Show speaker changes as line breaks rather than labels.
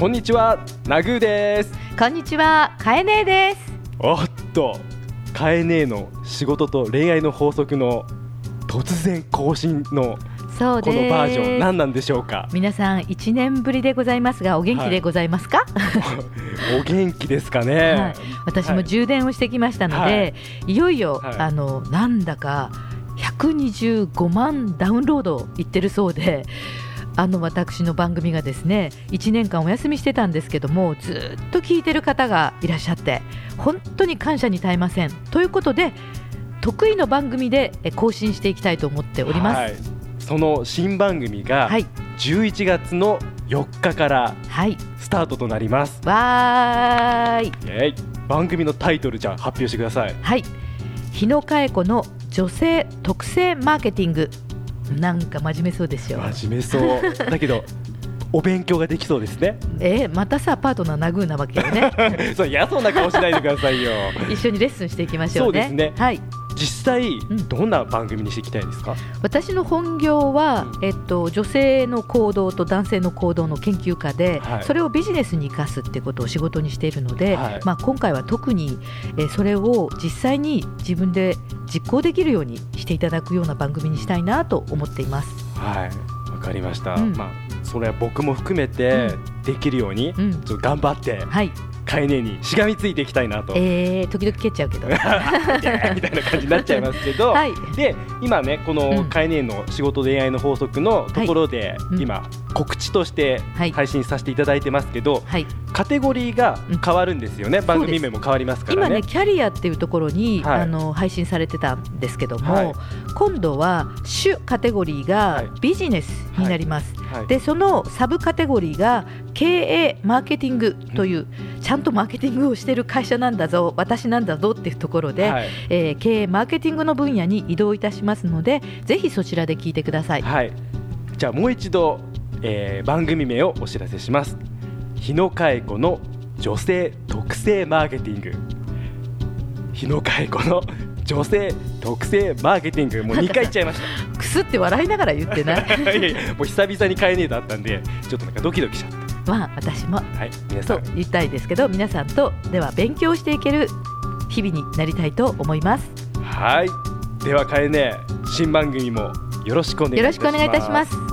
こんにちはナグーです。
こんにちはかえねえです。
おっとかえねえの仕事と恋愛の法則の突然更新の
そう
このバージョン何なんでしょうか？
皆さん一年ぶりでございますがお元気でございますか、
お元気ですかね、
はい、私も充電をしてきましたので、い、よいよ、
はい。
あのなんだか125万ダウンロードいってるそうであの私の番組がですね1年間お休みしてたんですけどもずっと聞いてる方がいらっしゃって本当に感謝に耐えません。ということで得意の番組でえ更新していきたいと思っております。
はい、その新番組が
はい、
11月の4日から
はい、
スタートとなります、
わーい。
イエイ。番組のタイトルじゃあ発表してください。
はい。日野佳恵子の女性特性マーケティングなんか真面目そうですよ
真面目そう。だけど お勉強ができそうですね。
えまたさパートナーナグーなわけよね。
そう嫌そうな顔しないでくださいよ。
一緒にレッスンしていきましょうね。
そうですね。
はい。
実際
ん。
どんな番組にしていきたいですか、
私の本業は、
うん。
えっと、女性の行動と男性の行動の研究家で、
はい。
それをビジネスに生かすってことを仕事にしているので、
はい。
まあ、今回は特に、えーそれを実際に自分で実行できるようにしていただくような番組にしたいなと思っています。
はいわかりました、
うん。
まあそれは僕も含めてできるように、
うん。
ちょっと頑張って
はい、
カエネにしがみついていきたいなと、
えー、時々蹴っちゃうけど。
みたいな感じになっちゃいますけど、
はい。
で今ねこの
うん
カエネの仕事恋愛の法則のところで、
うん
今告知として
はい。
配信させていただいてますけど、
はい、
カテゴリーが変わるんですよね、番組名も変わりますからね。
今ねキャリアっていうところに、
はい。
あの配信されてたんですけども、
はい。
今度は主カテゴリー
はい。
がビジネスになります、
はい。
でそのサブカテゴリーが経営マーケティングという、ちゃんとマーケティングをしてる会社なんだぞ私なんだぞっていうところで、
はい。
えー経営マーケティングの分野に移動いたしますのでぜひそちらで聞いてください。
はい、じゃあもう一度、えー番組名をお知らせします。日野佳恵子の女性特性マーケティング。日野佳恵子の女性特性マーケティング。もう2回言っちゃいまし
くすって笑いながら言ってな。い
たいやいやもう久々にカエネだったんでちょっとなんかドキドキしちゃっ
まあ私も。
たはい皆さん。
と言いたいですけど皆さんとでは勉強していける日々になりたいと思います。
はいではカエネ新番組もよろしくお願いいたします
よろしくお願いいたします。